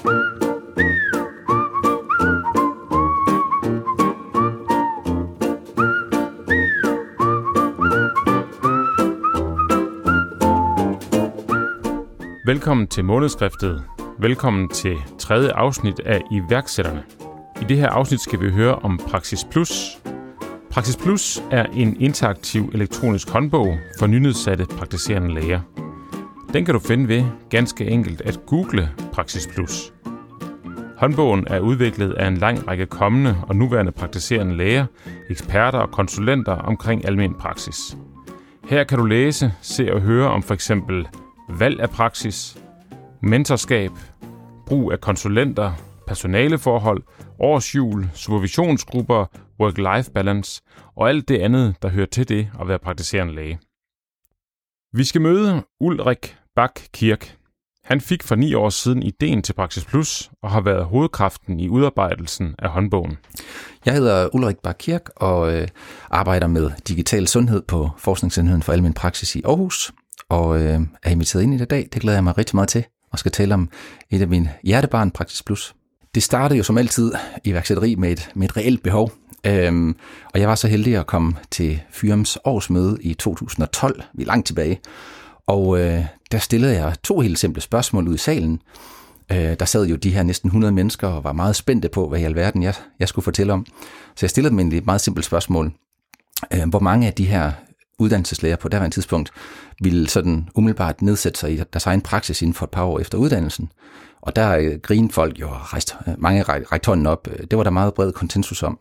Velkommen til månedskriftet. Velkommen til tredje afsnit af iværksætterne. I det her afsnit skal vi høre om Praxis Plus. Praxis Plus er en interaktiv elektronisk håndbog for nynedsatte praktiserende læger. Den kan du finde ved ganske enkelt at google Praxis Plus. Håndbogen er udviklet af en lang række kommende og nuværende praktiserende læger, eksperter og konsulenter omkring almen praksis. Her kan du læse, se og høre om for eksempel valg af praksis, mentorskab, brug af konsulenter, personaleforhold, årsjul, supervisionsgrupper, work-life balance og alt det andet, der hører til det at være praktiserende læge. Vi skal møde Ulrik Bak Kirk. Han fik for ni år siden ideen til Praxis Plus og har været hovedkraften i udarbejdelsen af håndbogen. Jeg hedder Ulrik Bak Kirk og øh, arbejder med digital sundhed på Forskningsenheden for Almen Praksis i Aarhus og øh, er inviteret ind i dag. Det glæder jeg mig rigtig meget til, og skal tale om et af mine hjertebarn, Praxis Plus. Det startede jo som altid i med et, med et reelt behov, øhm, og jeg var så heldig at komme til Fyrums årsmøde i 2012, vi er langt tilbage, og øh, der stillede jeg to helt simple spørgsmål ud i salen. Øh, der sad jo de her næsten 100 mennesker og var meget spændte på, hvad i alverden jeg, jeg skulle fortælle om. Så jeg stillede dem et meget simpelt spørgsmål. Øh, hvor mange af de her uddannelseslæger på daværende tidspunkt ville sådan umiddelbart nedsætte sig i deres egen praksis inden for et par år efter uddannelsen. Og der øh, grinede folk jo rejst, øh, mange rækte hånden op. Øh, det var der meget bred konsensus om.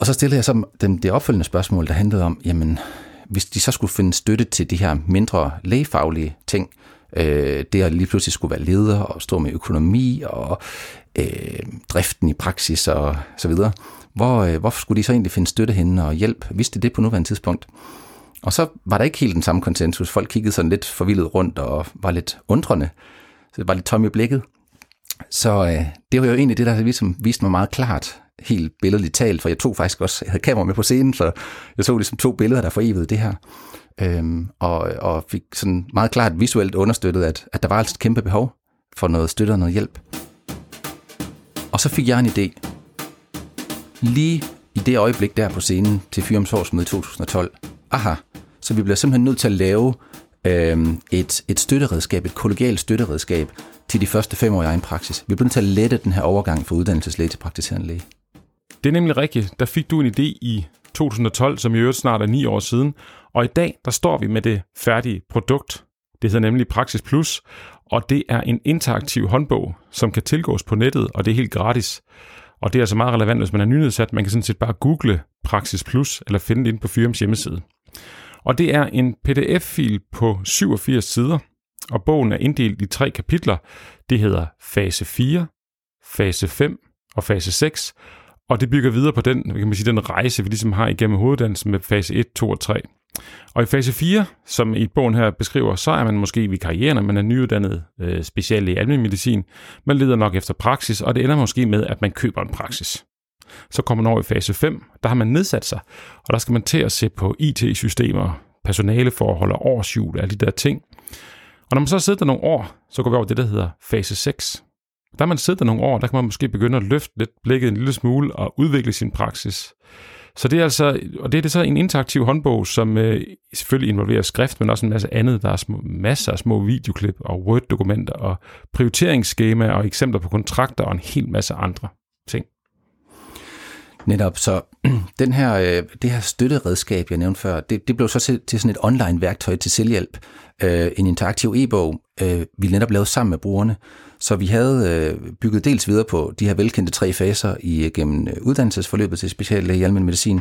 Og så stillede jeg så dem det opfølgende spørgsmål, der handlede om, jamen, hvis de så skulle finde støtte til de her mindre lægefaglige ting, øh, det at lige pludselig skulle være leder og stå med økonomi og øh, driften i praksis og så videre, hvor, øh, hvorfor skulle de så egentlig finde støtte henne og hjælp? Vidste det på nuværende tidspunkt? Og så var der ikke helt den samme konsensus. Folk kiggede sådan lidt forvildet rundt og var lidt undrende. Så det var lidt tom i blikket. Så øh, det var jo egentlig det, der ligesom viste mig meget klart, helt billedligt talt, for jeg tog faktisk også, jeg havde kamera med på scenen, så jeg så ligesom to billeder, der forevede det her. Øhm, og, og fik sådan meget klart visuelt understøttet, at, at der var altså et kæmpe behov for noget støtte og noget hjælp. Og så fik jeg en idé. Lige i det øjeblik der på scenen til Fyrums årsmøde i 2012. Aha, så vi bliver simpelthen nødt til at lave øhm, et, et støtteredskab, et kollegialt støtteredskab til de første fem år i egen praksis. Vi bliver nødt til at lette den her overgang fra uddannelseslæge til praktiserende læge. Det er nemlig rigtigt. Der fik du en idé i 2012, som i øvrigt snart er ni år siden. Og i dag, der står vi med det færdige produkt. Det hedder nemlig Praxis Plus, og det er en interaktiv håndbog, som kan tilgås på nettet, og det er helt gratis. Og det er altså meget relevant, hvis man er nynedsat. Man kan sådan set bare google Praxis Plus, eller finde det inde på Firms hjemmeside. Og det er en pdf-fil på 87 sider, og bogen er inddelt i tre kapitler. Det hedder fase 4, fase 5 og fase 6, og det bygger videre på den, kan man sige, den rejse, vi ligesom har igennem hoveduddannelsen med fase 1, 2 og 3. Og i fase 4, som i bogen her beskriver, så er man måske i karrieren, man er nyuddannet øh, special i almindelig medicin. Man leder nok efter praksis, og det ender måske med, at man køber en praksis. Så kommer man over i fase 5, der har man nedsat sig, og der skal man til at se på IT-systemer, personaleforhold og årsjul, alle de der ting. Og når man så sidder der nogle år, så går vi over det, der hedder fase 6. Der man sidder der nogle år, der kan man måske begynde at løfte lidt blikket en lille smule og udvikle sin praksis. Så det er altså, og det er det så en interaktiv håndbog, som øh, selvfølgelig involverer skrift, men også en masse andet. Der er små, masser af små videoklip og Word-dokumenter og prioriteringsskemaer og eksempler på kontrakter og en hel masse andre ting. Netop, så den her, øh, det her støtteredskab, jeg nævnte før, det, det blev så til, til sådan et online-værktøj til selvhjælp. Øh, en interaktiv e-bog, øh, vi netop lavede sammen med brugerne. Så vi havde øh, bygget dels videre på de her velkendte tre faser i, øh, gennem øh, uddannelsesforløbet til speciallæge i almen medicin,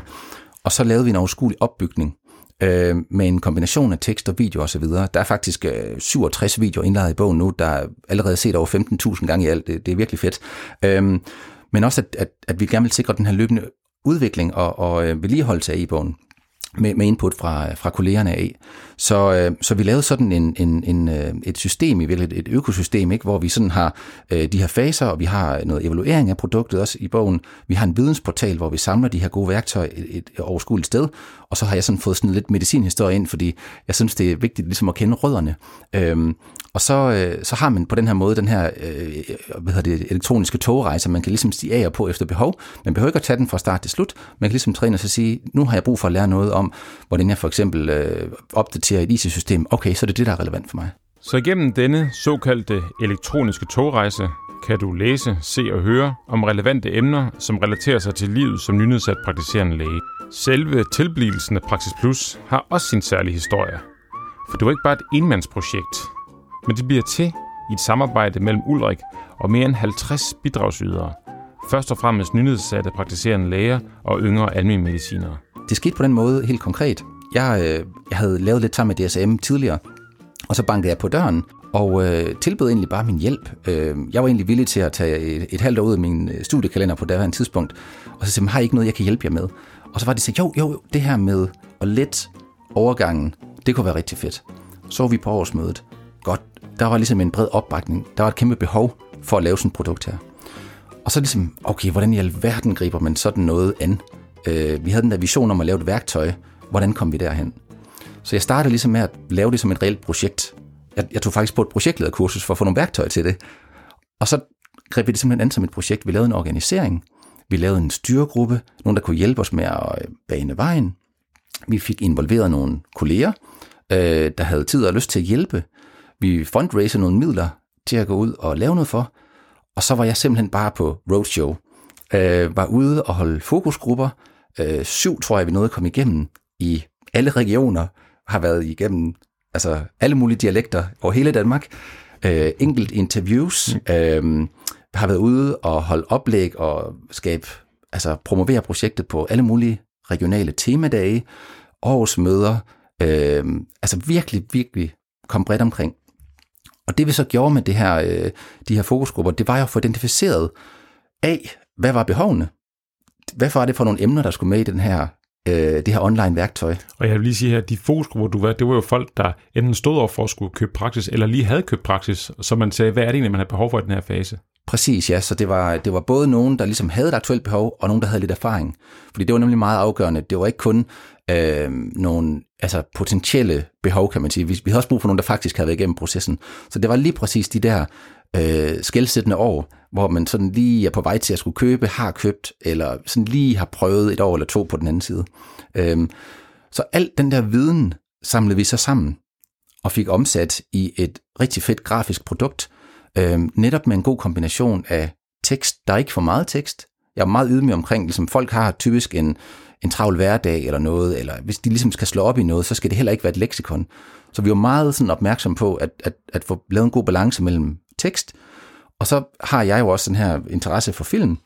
og så lavede vi en overskuelig opbygning øh, med en kombination af tekst og video osv. Der er faktisk øh, 67 videoer indlagt i bogen nu, der er allerede set over 15.000 gange i alt. Det, det er virkelig fedt. Øh, men også, at, at, at vi gerne vil sikre den her løbende udvikling og, og øh, vedligeholdelse af e-bogen med, med input fra, fra kollegerne af. Så, øh, så vi lavede sådan en, en, en, øh, et system, i virkeligheden et økosystem, ikke, hvor vi sådan har øh, de her faser, og vi har noget evaluering af produktet også i bogen. Vi har en vidensportal, hvor vi samler de her gode værktøjer et, et overskueligt sted, og så har jeg sådan fået sådan lidt medicinhistorie ind, fordi jeg synes, det er vigtigt ligesom at kende rødderne. Øhm, og så, øh, så har man på den her måde den her øh, hvad hedder det, elektroniske togrejse, man kan ligesom stige af på efter behov. Man behøver ikke at tage den fra start til slut. Man kan ligesom træne og så sige, nu har jeg brug for at lære noget om, hvordan jeg for eksempel øh, opdaterer et IT-system. Okay, så er det det, der er relevant for mig. Så igennem denne såkaldte elektroniske togrejse kan du læse, se og høre om relevante emner, som relaterer sig til livet som nynedsat praktiserende læge. Selve tilblivelsen af Praxis Plus har også sin særlige historie. For det var ikke bare et enmandsprojekt, men det bliver til i et samarbejde mellem Ulrik og mere end 50 bidragsydere. Først og fremmest nyhedssatte praktiserende læger og yngre almindelige medicinere. Det skete på den måde helt konkret. Jeg, øh, jeg havde lavet lidt sammen med DSM tidligere, og så bankede jeg på døren og øh, tilbød egentlig bare min hjælp. Øh, jeg var egentlig villig til at tage et, et halvt år ud af min øh, studiekalender på daværende tidspunkt, og så sagde har I ikke noget, jeg kan hjælpe jer med? Og så var det så, jo, jo, det her med at let overgangen, det kunne være rigtig fedt. Så var vi på årsmødet. Godt, der var ligesom en bred opbakning. Der var et kæmpe behov for at lave sådan et produkt her. Og så ligesom, okay, hvordan i alverden griber man sådan noget an? Øh, vi havde den der vision om at lave et værktøj. Hvordan kom vi derhen? Så jeg startede ligesom med at lave det som et reelt projekt. Jeg, jeg tog faktisk på et projektlederkursus for at få nogle værktøjer til det. Og så greb vi det simpelthen an som et projekt. Vi lavede en organisering. Vi lavede en styregruppe. Nogen, der kunne hjælpe os med at øh, bane vejen. Vi fik involveret nogle kolleger, øh, der havde tid og lyst til at hjælpe. Vi fundraiser nogle midler til at gå ud og lave noget for. Og så var jeg simpelthen bare på roadshow. Øh, var ude og holde fokusgrupper. Øh, syv tror jeg, vi nåede at komme igennem i alle regioner. Har været igennem altså alle mulige dialekter over hele Danmark. Øh, enkelt interviews. Mm. Øh, har været ude og holde oplæg og skabe, altså promovere projektet på alle mulige regionale temadage, årsmøder. Øh, altså virkelig, virkelig kom bredt omkring. Og det vi så gjorde med det her, øh, de her fokusgrupper, det var jo at få identificeret af, hvad var behovene? Hvad var det for nogle emner, der skulle med i den her øh, det her online værktøj. Og jeg vil lige sige her, de fokusgrupper, du var, det var jo folk, der enten stod over for at skulle købe praksis, eller lige havde købt praksis, så man sagde, hvad er det egentlig, man har behov for i den her fase? Præcis, ja. Så det var, det var både nogen, der ligesom havde et aktuelt behov, og nogen, der havde lidt erfaring. Fordi det var nemlig meget afgørende. Det var ikke kun øh, nogle altså potentielle behov, kan man sige. Vi, vi havde også brug for nogen, der faktisk havde været igennem processen. Så det var lige præcis de der øh, skældsættende år, hvor man sådan lige er på vej til at skulle købe, har købt, eller sådan lige har prøvet et år eller to på den anden side. Øhm, så alt den der viden samlede vi så sammen og fik omsat i et rigtig fedt grafisk produkt, øhm, netop med en god kombination af tekst. Der er ikke for meget tekst. Jeg er meget ydmyg omkring, ligesom folk har typisk en, en travl hverdag eller noget, eller hvis de ligesom skal slå op i noget, så skal det heller ikke være et leksikon. Så vi var meget sådan opmærksom på at, at, at få lavet en god balance mellem tekst, og så har jeg jo også den her interesse for film,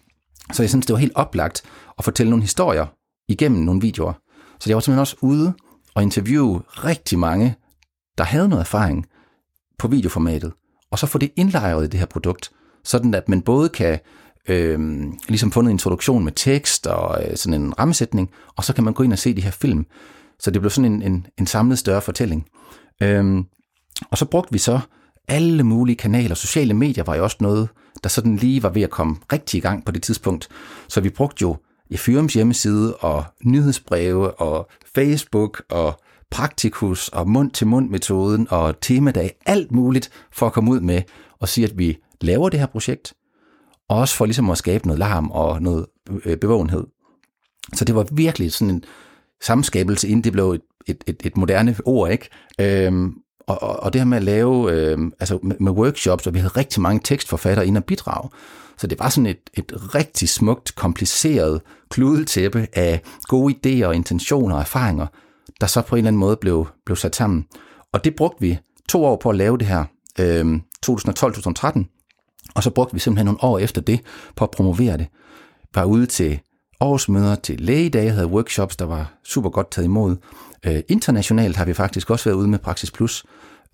så jeg synes, det var helt oplagt at fortælle nogle historier igennem nogle videoer. Så jeg var simpelthen også ude og interviewe rigtig mange, der havde noget erfaring på videoformatet, og så få det indlejret i det her produkt, sådan at man både kan øh, ligesom få en introduktion med tekst og øh, sådan en rammesætning, og så kan man gå ind og se de her film. Så det blev sådan en, en, en samlet større fortælling. Øh, og så brugte vi så alle mulige kanaler. Sociale medier var jo også noget, der sådan lige var ved at komme rigtig i gang på det tidspunkt. Så vi brugte jo i Fyrums hjemmeside og nyhedsbreve og Facebook og Praktikus og mund-til-mund-metoden og temadag, alt muligt for at komme ud med og sige, at vi laver det her projekt, og også for ligesom at skabe noget larm og noget øh, bevågenhed. Så det var virkelig sådan en samskabelse, inden det blev et, et, et, et moderne ord, ikke? Øhm, og, og, og det her med at lave, øh, altså med, med workshops, og vi havde rigtig mange tekstforfattere ind og bidrag. Så det var sådan et, et rigtig smukt, kompliceret kludetæppe af gode idéer intentioner og erfaringer, der så på en eller anden måde blev, blev sat sammen. Og det brugte vi to år på at lave det her, øh, 2012-2013, og så brugte vi simpelthen nogle år efter det på at promovere det. Var ude til årsmøder, til lægedage, havde workshops, der var super godt taget imod. Øh, internationalt har vi faktisk også været ude med Praxis Plus,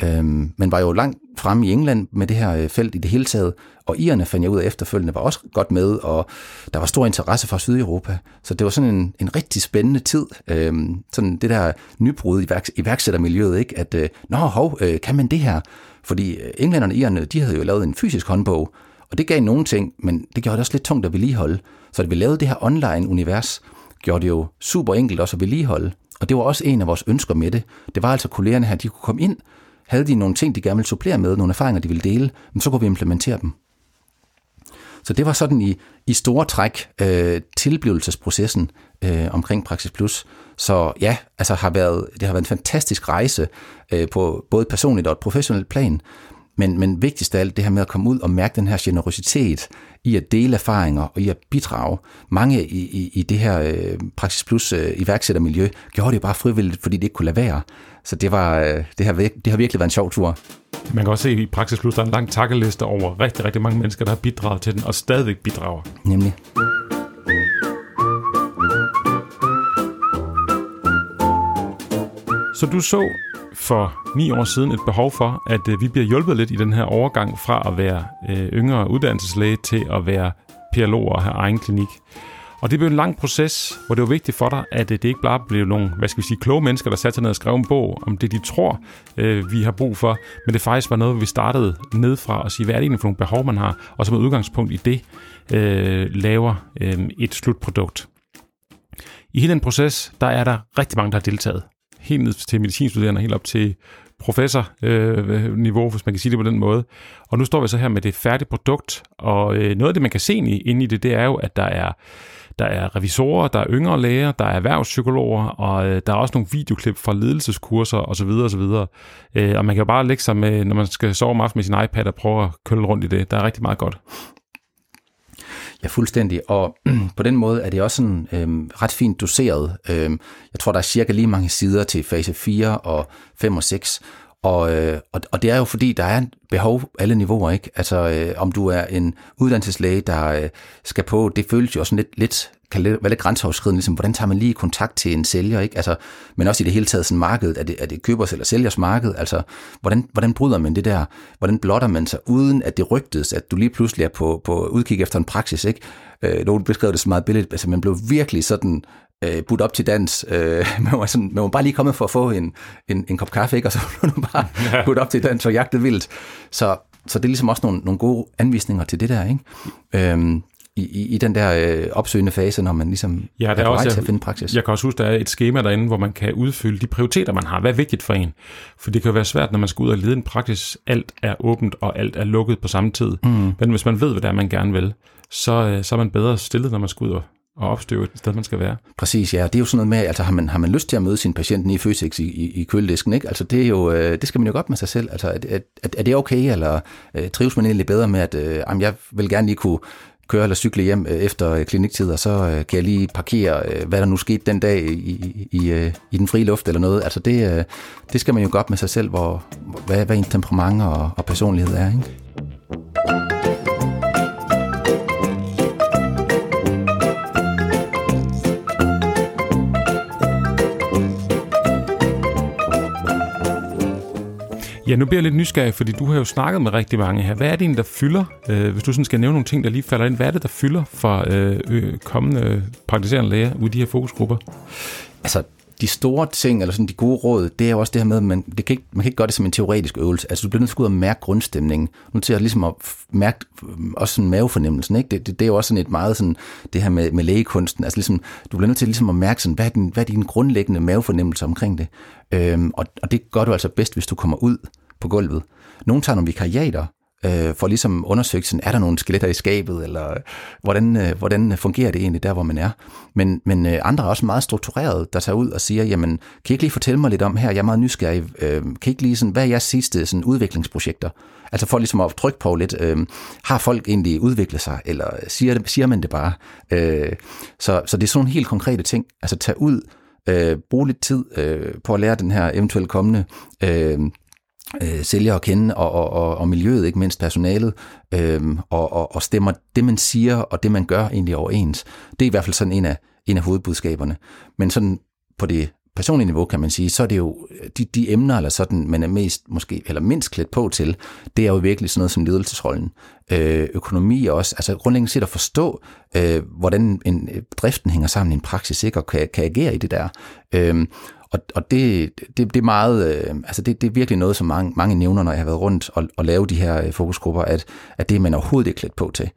øh, men var jo langt fremme i England med det her øh, felt i det hele taget, og irerne fandt jeg ud af efterfølgende var også godt med, og der var stor interesse fra Sydeuropa, så det var sådan en, en rigtig spændende tid, øh, sådan det der nybrud i iværksættermiljøet, ikke? at øh, nå hov, øh, kan man det her? Fordi øh, englænderne og irerne, de havde jo lavet en fysisk håndbog, og det gav nogle ting, men det gjorde det også lidt tungt at vedligeholde. Så at vi lavede det her online-univers, gjorde det jo super enkelt også at vedligeholde. Og det var også en af vores ønsker med det. Det var altså kollegerne her, de kunne komme ind, havde de nogle ting, de gerne ville supplere med, nogle erfaringer, de ville dele, men så kunne vi implementere dem. Så det var sådan i, i store træk øh, tilblivelsesprocessen øh, omkring Praxis Plus. Så ja, altså har været, det har været en fantastisk rejse øh, på både personligt og et professionelt plan. Men, men vigtigst af alt, det her med at komme ud og mærke den her generositet i at dele erfaringer og i at bidrage. Mange i, i, i det her øh, Praxis Plus øh, iværksættermiljø gjorde det bare frivilligt, fordi det ikke kunne lade være. Så det, var, øh, det, har, det har virkelig været en sjov tur. Man kan også se i Praxis Plus, der er en lang takkeliste over rigtig, rigtig mange mennesker, der har bidraget til den og stadigvæk bidrager. Nemlig. Så du så for ni år siden et behov for, at øh, vi bliver hjulpet lidt i den her overgang fra at være øh, yngre uddannelseslæge til at være PLO og have egen klinik. Og det blev en lang proces, hvor det var vigtigt for dig, at øh, det ikke bare blev nogle, hvad skal vi sige, kloge mennesker, der satte sig ned og skrev en bog om det, de tror, øh, vi har brug for, men det faktisk var noget, vi startede nedfra og sige, hvad er det egentlig for nogle behov, man har, og som med udgangspunkt i det øh, laver øh, et slutprodukt. I hele den proces, der er der rigtig mange, der har deltaget helt ned til medicinstuderende, helt op til professorniveau, øh, hvis man kan sige det på den måde. Og nu står vi så her med det færdige produkt, og øh, noget af det, man kan se ind i det, det er jo, at der er der er revisorer, der er yngre læger, der er erhvervspsykologer, og øh, der er også nogle videoklip fra ledelseskurser osv. osv. Øh, og man kan jo bare lægge sig med, når man skal sove om aftenen med sin iPad og prøve at køle rundt i det. Der er rigtig meget godt. Ja, fuldstændig. Og på den måde er det også sådan øhm, ret fint doseret. Øhm, jeg tror, der er cirka lige mange sider til fase 4 og 5 og 6. Og, øh, og, og det er jo fordi, der er en behov alle niveauer, ikke? Altså, øh, om du er en uddannelseslæge, der øh, skal på, det føles jo også lidt, lidt kan være lidt grænseoverskridende, ligesom, hvordan tager man lige kontakt til en sælger, ikke? Altså, men også i det hele taget sådan markedet, er det, er det købers eller sælgers marked, altså, hvordan, hvordan bryder man det der, hvordan blotter man sig, uden at det rygtes, at du lige pludselig er på, på udkig efter en praksis, ikke? Øh, nogen beskrev det så meget billedet, altså man blev virkelig sådan øh, budt op til dans. Øh, man, var sådan, man var bare lige kommet for at få en, en, en kop kaffe, ikke? og så blev man bare ja. budt op til dans og jagtet vildt. Så, så det er ligesom også nogle, nogle gode anvisninger til det der. Ikke? Øhm, i, i, i den der øh, opsøgende fase, når man ligesom ja, der er, er også, til at finde praksis. Jeg kan også huske, der er et schema derinde, hvor man kan udfylde de prioriteter, man har. Hvad er vigtigt for en? For det kan være svært, når man skal ud og lede en praksis. Alt er åbent, og alt er lukket på samme tid. Mm. Men hvis man ved, hvad det er, man gerne vil, så, øh, så er man bedre stillet, når man skal ud og, og opstøve et sted, man skal være. Præcis, ja. Det er jo sådan noget med, altså har man, har man lyst til at møde sin patient i Føtex i, i, i køledisken, ikke? Altså det er jo, øh, det skal man jo godt med sig selv. Altså er, er, er det okay, eller øh, trives man egentlig bedre med, at øh, jamen, jeg vil gerne lige kunne køre eller cykle hjem øh, efter øh, kliniktid, og så øh, kan jeg lige parkere, hvad der nu skete den dag i, i, i den frie luft eller noget. Altså det, det skal man jo godt med sig selv, hvor, hvad, hvad ens temperament og, og personlighed er. Ikke? Ja, nu bliver jeg lidt nysgerrig, fordi du har jo snakket med rigtig mange her. Hvad er det egentlig, der fylder, øh, hvis du sådan skal nævne nogle ting, der lige falder ind, hvad er det, der fylder for øh, kommende praktiserende læger ude i de her fokusgrupper? Altså, de store ting, eller sådan de gode råd, det er jo også det her med, at man, det kan ikke, man kan ikke gøre det som en teoretisk øvelse. Altså, du bliver nødt til at ud og mærke grundstemningen. Nu til at ligesom at mærke øhm, også sådan mavefornemmelsen, ikke? Det, det, det, er jo også sådan et meget sådan, det her med, med lægekunsten. Altså, ligesom, du bliver nødt til ligesom at mærke sådan, hvad er, din, hvad er din grundlæggende mavefornemmelse omkring det? Øhm, og, og det gør du altså bedst, hvis du kommer ud på gulvet. Nogle tager nogle vikariater, øh, for ligesom undersøge, sådan, er der nogle skeletter i skabet, eller øh, hvordan, øh, hvordan fungerer det egentlig der, hvor man er. Men, men øh, andre er også meget struktureret, der tager ud og siger, jamen, kan I ikke lige fortælle mig lidt om her, jeg er meget nysgerrig, øh, kan I ikke lige sådan, hvad er jeres sidste sådan, udviklingsprojekter? Altså for ligesom at trykke på lidt, øh, har folk egentlig udviklet sig, eller siger, det, siger man det bare? Øh, så, så det er sådan nogle helt konkrete ting, altså tage ud, øh, bruge lidt tid øh, på at lære den her eventuelt kommende øh, øh, sælger at kende, og, og, og, og miljøet, ikke mindst personalet, øh, og, og, og stemmer det, man siger, og det, man gør, egentlig overens. Det er i hvert fald sådan en af, en af hovedbudskaberne. Men sådan på det personlige niveau, kan man sige, så er det jo de, de emner, eller sådan, man er mest måske, eller mindst klædt på til, det er jo virkelig sådan noget som ledelsesrollen. Øh, økonomi også, altså grundlæggende set at forstå, øh, hvordan en, øh, driften hænger sammen i en praksis, ikke, og kan, kan agere i det der. Øh, og, og det, det, det er meget, øh, altså det, det er virkelig noget, som mange, mange nævner, når jeg har været rundt og, og lave de her øh, fokusgrupper, at, at det er man overhovedet ikke klædt på til.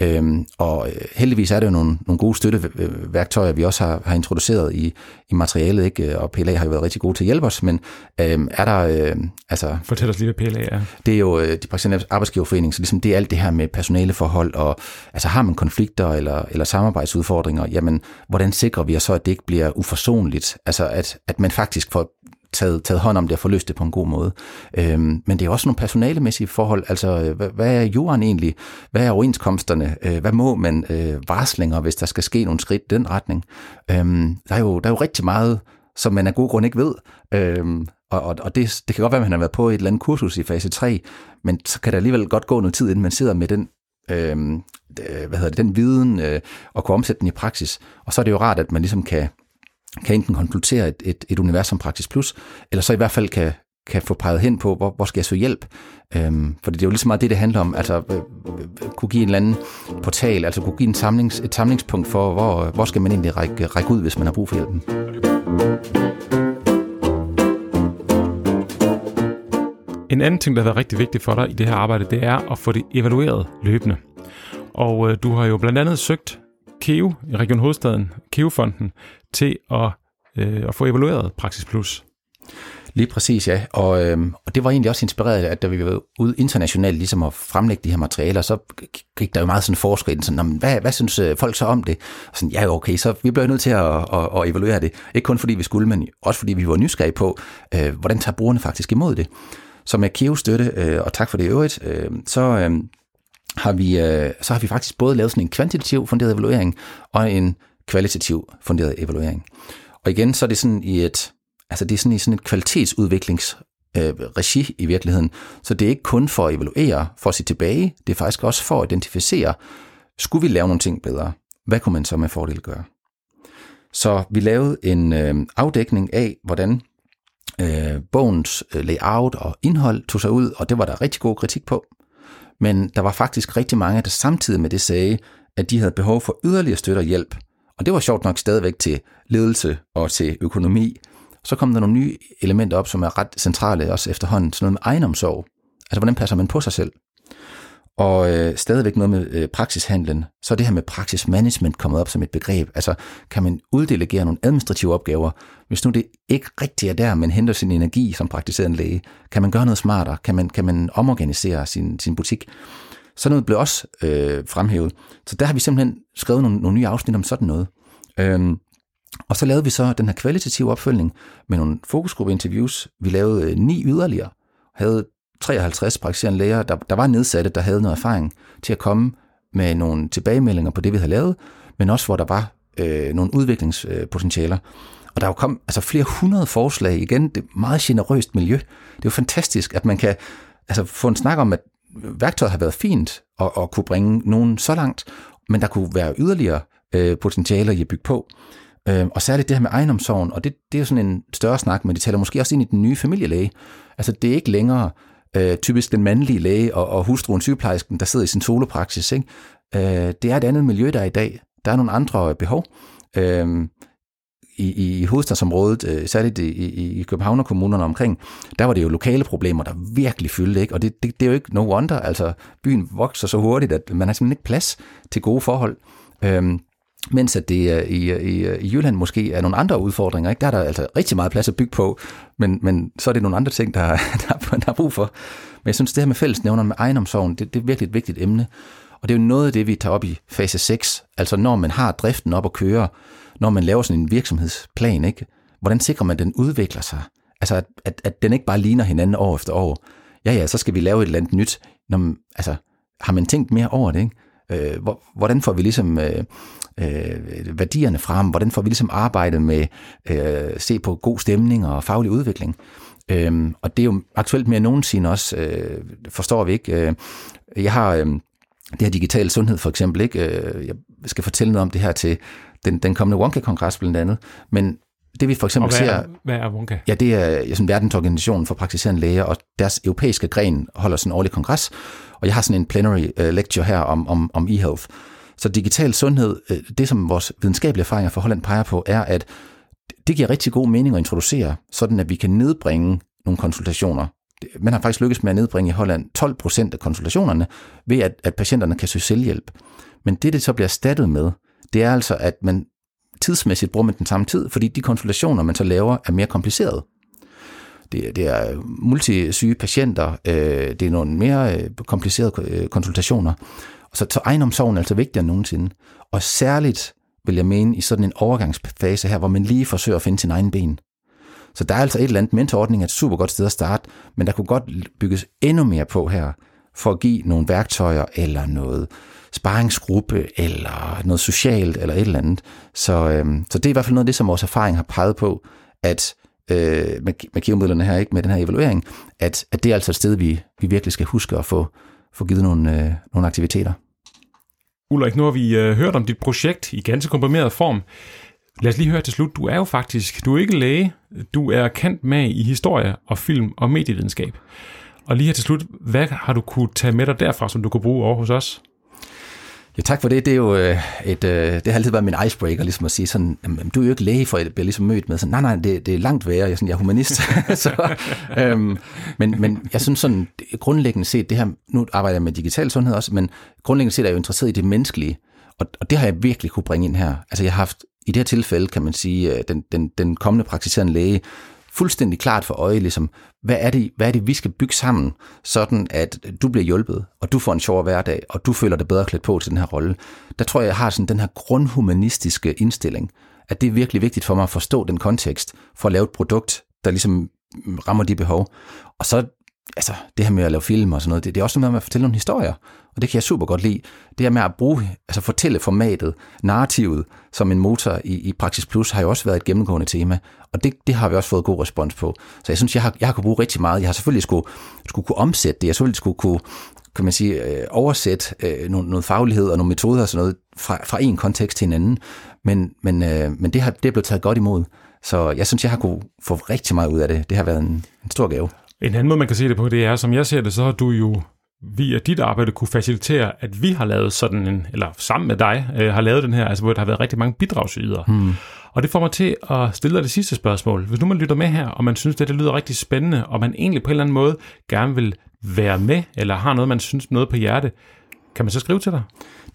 Øhm, og øh, heldigvis er der jo nogle, nogle gode støtteværktøjer, vi også har, har introduceret i, i materialet, ikke? og PLA har jo været rigtig gode til at hjælpe os, men øhm, er der... Øh, altså, Fortæl os lige, hvad PLA er. Det er jo øh, de praktiserende arbejdsgiverforening, så ligesom det er alt det her med personaleforhold, og altså har man konflikter eller, eller samarbejdsudfordringer, jamen hvordan sikrer vi os så, at det ikke bliver uforsonligt? Altså at, at man faktisk får taget, taget hånd om det og få løst det på en god måde. Øhm, men det er også nogle personalemæssige forhold, altså hvad, hvad er jorden egentlig? Hvad er overenskomsterne? Øh, hvad må man øh, varslinger, hvis der skal ske nogle skridt i den retning? Øhm, der, er jo, der er jo rigtig meget, som man af god grund ikke ved. Øhm, og, og, og det, det kan godt være, at man har været på et eller andet kursus i fase 3, men så kan der alligevel godt gå noget tid, inden man sidder med den øh, hvad hedder det, den viden øh, og kunne omsætte den i praksis. Og så er det jo rart, at man ligesom kan, kan enten konsultere et, et, et univers som Praksis Plus, eller så i hvert fald kan, kan få peget hen på, hvor, hvor skal jeg søge hjælp? Øhm, for det er jo lige så meget det, det handler om. Altså, øh, øh, kunne give en eller anden portal, altså kunne give en samlings, et samlingspunkt for, hvor, hvor skal man egentlig række, række ud, hvis man har brug for hjælpen. En anden ting, der har været rigtig vigtigt for dig i det her arbejde, det er at få det evalueret løbende. Og øh, du har jo blandt andet søgt KEO i Region Hovedstaden, KEO-fonden, til at, øh, at få evalueret Praxis Plus. Lige præcis, ja. Og, øhm, og det var egentlig også inspireret af, at da vi var ude internationalt ligesom at fremlægge de her materialer, så gik der jo meget sådan forskridt, sådan, hvad, hvad synes øh, folk så om det? Og sådan, ja, okay, så vi blev nødt til at, at, at, evaluere det. Ikke kun fordi vi skulle, men også fordi vi var nysgerrige på, øh, hvordan tager brugerne faktisk imod det. Så med Kio støtte, øh, og tak for det i øvrigt, øh, så, øh, har vi, øh, så har vi faktisk både lavet sådan en kvantitativ funderet evaluering og en kvalitativ funderet evaluering. Og igen, så er det sådan i et, altså det er sådan i sådan et kvalitetsudviklings øh, regi i virkeligheden. Så det er ikke kun for at evaluere, for at se tilbage, det er faktisk også for at identificere, skulle vi lave nogle ting bedre? Hvad kunne man så med fordel gøre? Så vi lavede en øh, afdækning af, hvordan øh, bogens øh, layout og indhold tog sig ud, og det var der rigtig god kritik på. Men der var faktisk rigtig mange, der samtidig med det sagde, at de havde behov for yderligere støtte og hjælp. Og det var sjovt nok stadigvæk til ledelse og til økonomi. Så kom der nogle nye elementer op, som er ret centrale også efterhånden. Sådan noget med egenomsorg. Altså, hvordan passer man på sig selv? Og øh, stadigvæk noget med øh, praksishandlen. Så er det her med praksismanagement kommet op som et begreb. Altså, kan man uddelegere nogle administrative opgaver, hvis nu det ikke rigtigt er der, man henter sin energi som praktiserende læge? Kan man gøre noget smartere? Kan man, kan man omorganisere sin, sin butik? Så noget blev også øh, fremhævet. Så der har vi simpelthen skrevet nogle, nogle nye afsnit om sådan noget. Øhm, og så lavede vi så den her kvalitative opfølgning med nogle fokusgruppeinterviews. Vi lavede øh, ni yderligere, havde 53 praktiserende læger, der, der var nedsatte, der havde noget erfaring til at komme med nogle tilbagemeldinger på det, vi havde lavet, men også hvor der var øh, nogle udviklingspotentialer. Og der kom altså flere hundrede forslag igen. Det er meget generøst miljø. Det er jo fantastisk, at man kan altså, få en snak om, at værktøjet har været fint og, og kunne bringe nogen så langt, men der kunne være yderligere øh, potentialer i at bygge på. Øh, og særligt det her med egenomsorgen, og det, det er jo sådan en større snak, men det taler måske også ind i den nye familielæge. Altså det er ikke længere øh, typisk den mandlige læge og, og hustruen sygeplejersken, der sidder i sin solopraksis. Ikke? Øh, det er et andet miljø, der er i dag. Der er nogle andre øh, behov. Øh, i, i hovedstadsområdet, øh, særligt i, i, i København og kommunerne omkring, der var det jo lokale problemer, der virkelig fyldte, ikke? og det, det, det er jo ikke no wonder, altså byen vokser så hurtigt, at man har simpelthen ikke plads til gode forhold. Øhm, mens at det er i, i, i Jylland måske er nogle andre udfordringer. Ikke? Der er der altså rigtig meget plads at bygge på, men, men så er det nogle andre ting, der, der, der er brug for. Men jeg synes, det her med fællesnævnerne med egenomsorgen, det, det er virkelig et vigtigt emne. Og det er jo noget af det, vi tager op i fase 6. Altså når man har driften op at køre, når man laver sådan en virksomhedsplan, ikke? hvordan sikrer man, at den udvikler sig? Altså at, at, at den ikke bare ligner hinanden år efter år. Ja, ja, så skal vi lave et eller andet nyt. Når man, altså, har man tænkt mere over det? Ikke? Øh, hvordan får vi ligesom øh, øh, værdierne frem? Hvordan får vi ligesom arbejdet med øh, se på god stemning og faglig udvikling? Øh, og det er jo aktuelt mere end nogensinde også, øh, forstår vi ikke. Øh, jeg har øh, det her digital sundhed for eksempel, ikke? Øh, jeg skal fortælle noget om det her til den, den kommende Wonka-kongres blandt andet, men det vi for eksempel og hvad ser... er, hvad er Wonka? Ja, det er sådan verdensorganisationen for praktiserende læger, og deres europæiske gren holder sådan en årlig kongres, og jeg har sådan en plenary uh, lecture her om, om, om e-health. Så digital sundhed, uh, det som vores videnskabelige erfaringer for Holland peger på, er, at det giver rigtig god mening at introducere, sådan at vi kan nedbringe nogle konsultationer. Man har faktisk lykkes med at nedbringe i Holland 12 procent af konsultationerne, ved at, at patienterne kan søge selvhjælp. Men det, det så bliver erstattet med, det er altså, at man tidsmæssigt bruger man den samme tid, fordi de konsultationer, man så laver, er mere komplicerede. Det, det er øh, multisyge patienter, øh, det er nogle mere øh, komplicerede øh, konsultationer. Og så, så egenomsorgen er altså vigtigere end nogensinde. Og særligt vil jeg mene i sådan en overgangsfase her, hvor man lige forsøger at finde sin egen ben. Så der er altså et eller andet mentorordning er et super godt sted at starte, men der kunne godt bygges endnu mere på her, for at give nogle værktøjer eller noget sparringsgruppe eller noget socialt eller et eller andet. Så, øhm, så det er i hvert fald noget af det, som vores erfaring har peget på, at øh, med, med kiromidlerne her, ikke med den her evaluering, at, at det er altså et sted, vi, vi virkelig skal huske at få, få givet nogle, øh, nogle aktiviteter. Ulrik, nu har vi øh, hørt om dit projekt i ganske komprimeret form. Lad os lige høre til slut. Du er jo faktisk, du er ikke læge, du er kendt med i historie og film og medievidenskab. Og lige her til slut, hvad har du kunne tage med dig derfra, som du kunne bruge over hos os? Ja, tak for det. Det er jo øh, et, øh, det har altid været min icebreaker, ligesom at sige sådan, jamen, du er jo ikke læge, for jeg bliver ligesom mødt med sådan, nej, nej, det, det er langt værre, jeg er, sådan, jeg er humanist. så, øhm, men, men jeg synes sådan, grundlæggende set, det her, nu arbejder jeg med digital sundhed også, men grundlæggende set er jeg jo interesseret i det menneskelige, og, og det har jeg virkelig kunne bringe ind her. Altså jeg har haft, i det her tilfælde kan man sige, øh, den, den, den kommende praktiserende læge, fuldstændig klart for øje, ligesom, hvad er, det, hvad er det, vi skal bygge sammen, sådan at du bliver hjulpet, og du får en sjov hverdag, og du føler dig bedre klædt på til den her rolle. Der tror jeg, jeg har sådan den her grundhumanistiske indstilling, at det er virkelig vigtigt for mig at forstå den kontekst, for at lave et produkt, der ligesom rammer de behov. Og så altså, det her med at lave film og sådan noget, det, det er også noget med at fortælle nogle historier, og det kan jeg super godt lide. Det her med at bruge, altså fortælle formatet, narrativet som en motor i, i Praxis Plus har jo også været et gennemgående tema, og det, det har vi også fået god respons på. Så jeg synes, jeg har, jeg har kunnet bruge rigtig meget. Jeg har selvfølgelig skulle, skulle kunne omsætte det, jeg selvfølgelig skulle kunne kan man sige, øh, oversætte øh, noget, noget faglighed og nogle metoder og sådan noget fra, fra en kontekst til en anden. Men, men, øh, men det, har, det er blevet taget godt imod. Så jeg synes, jeg har kunne få rigtig meget ud af det. Det har været en, en stor gave. En anden måde, man kan se det på, det er, som jeg ser det, så har du jo via dit arbejde kunne facilitere, at vi har lavet sådan en, eller sammen med dig, øh, har lavet den her, altså hvor der har været rigtig mange bidragsydere. Hmm. Og det får mig til at stille dig det sidste spørgsmål. Hvis nu man lytter med her, og man synes, det, det lyder rigtig spændende, og man egentlig på en eller anden måde gerne vil være med, eller har noget, man synes noget på hjerte, kan man så skrive til dig?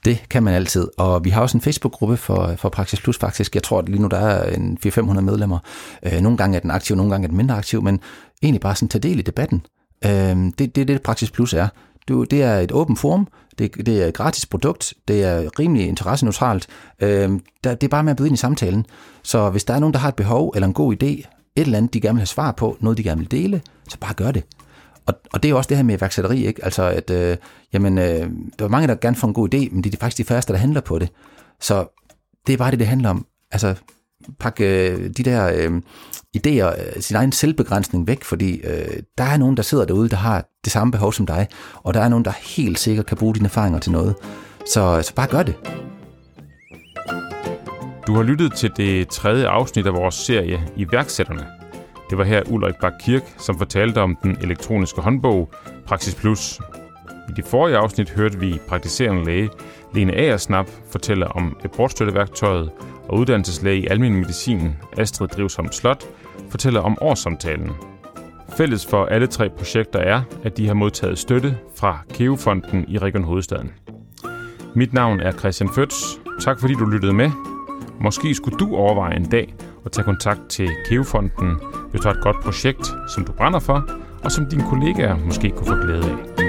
Det kan man altid, og vi har også en Facebook-gruppe for, for Praxis Plus faktisk. Jeg tror, at lige nu der er en 400-500 medlemmer. Øh, nogle gange er den aktiv, nogle gange er den mindre aktiv, men egentlig bare sådan tage del i debatten. Øh, det, det er det, Praksis Plus er. Du, det er et åbent forum, det, det er et gratis produkt, det er rimelig interesseneutralt. Øh, der, det er bare med at byde ind i samtalen. Så hvis der er nogen, der har et behov eller en god idé, et eller andet, de gerne vil have svar på, noget de gerne vil dele, så bare gør det. Og, og det er jo også det her med iværksætteri, ikke? Altså, at øh, jamen, øh, der er mange, der gerne får en god idé, men det er faktisk de færreste, der handler på det. Så det er bare det, det handler om. Altså, pakke øh, de der øh, idéer, øh, sin egen selvbegrænsning væk, fordi øh, der er nogen, der sidder derude, der har det samme behov som dig, og der er nogen, der helt sikkert kan bruge dine erfaringer til noget. Så, så bare gør det. Du har lyttet til det tredje afsnit af vores serie Iværksætterne. Det var her Ulrik Bak Kirk, som fortalte om den elektroniske håndbog Praxis Plus. I det forrige afsnit hørte vi praktiserende læge Lene Aersnap fortælle om abortstøtteværktøjet, og uddannelseslæge i almen medicin Astrid Drivsom Slot fortæller om årssamtalen. Fælles for alle tre projekter er, at de har modtaget støtte fra Keofonden i Region Hovedstaden. Mit navn er Christian Føds. Tak fordi du lyttede med. Måske skulle du overveje en dag at tage kontakt til Keofonden, hvis du har et godt projekt, som du brænder for, og som dine kollegaer måske kunne få glæde af.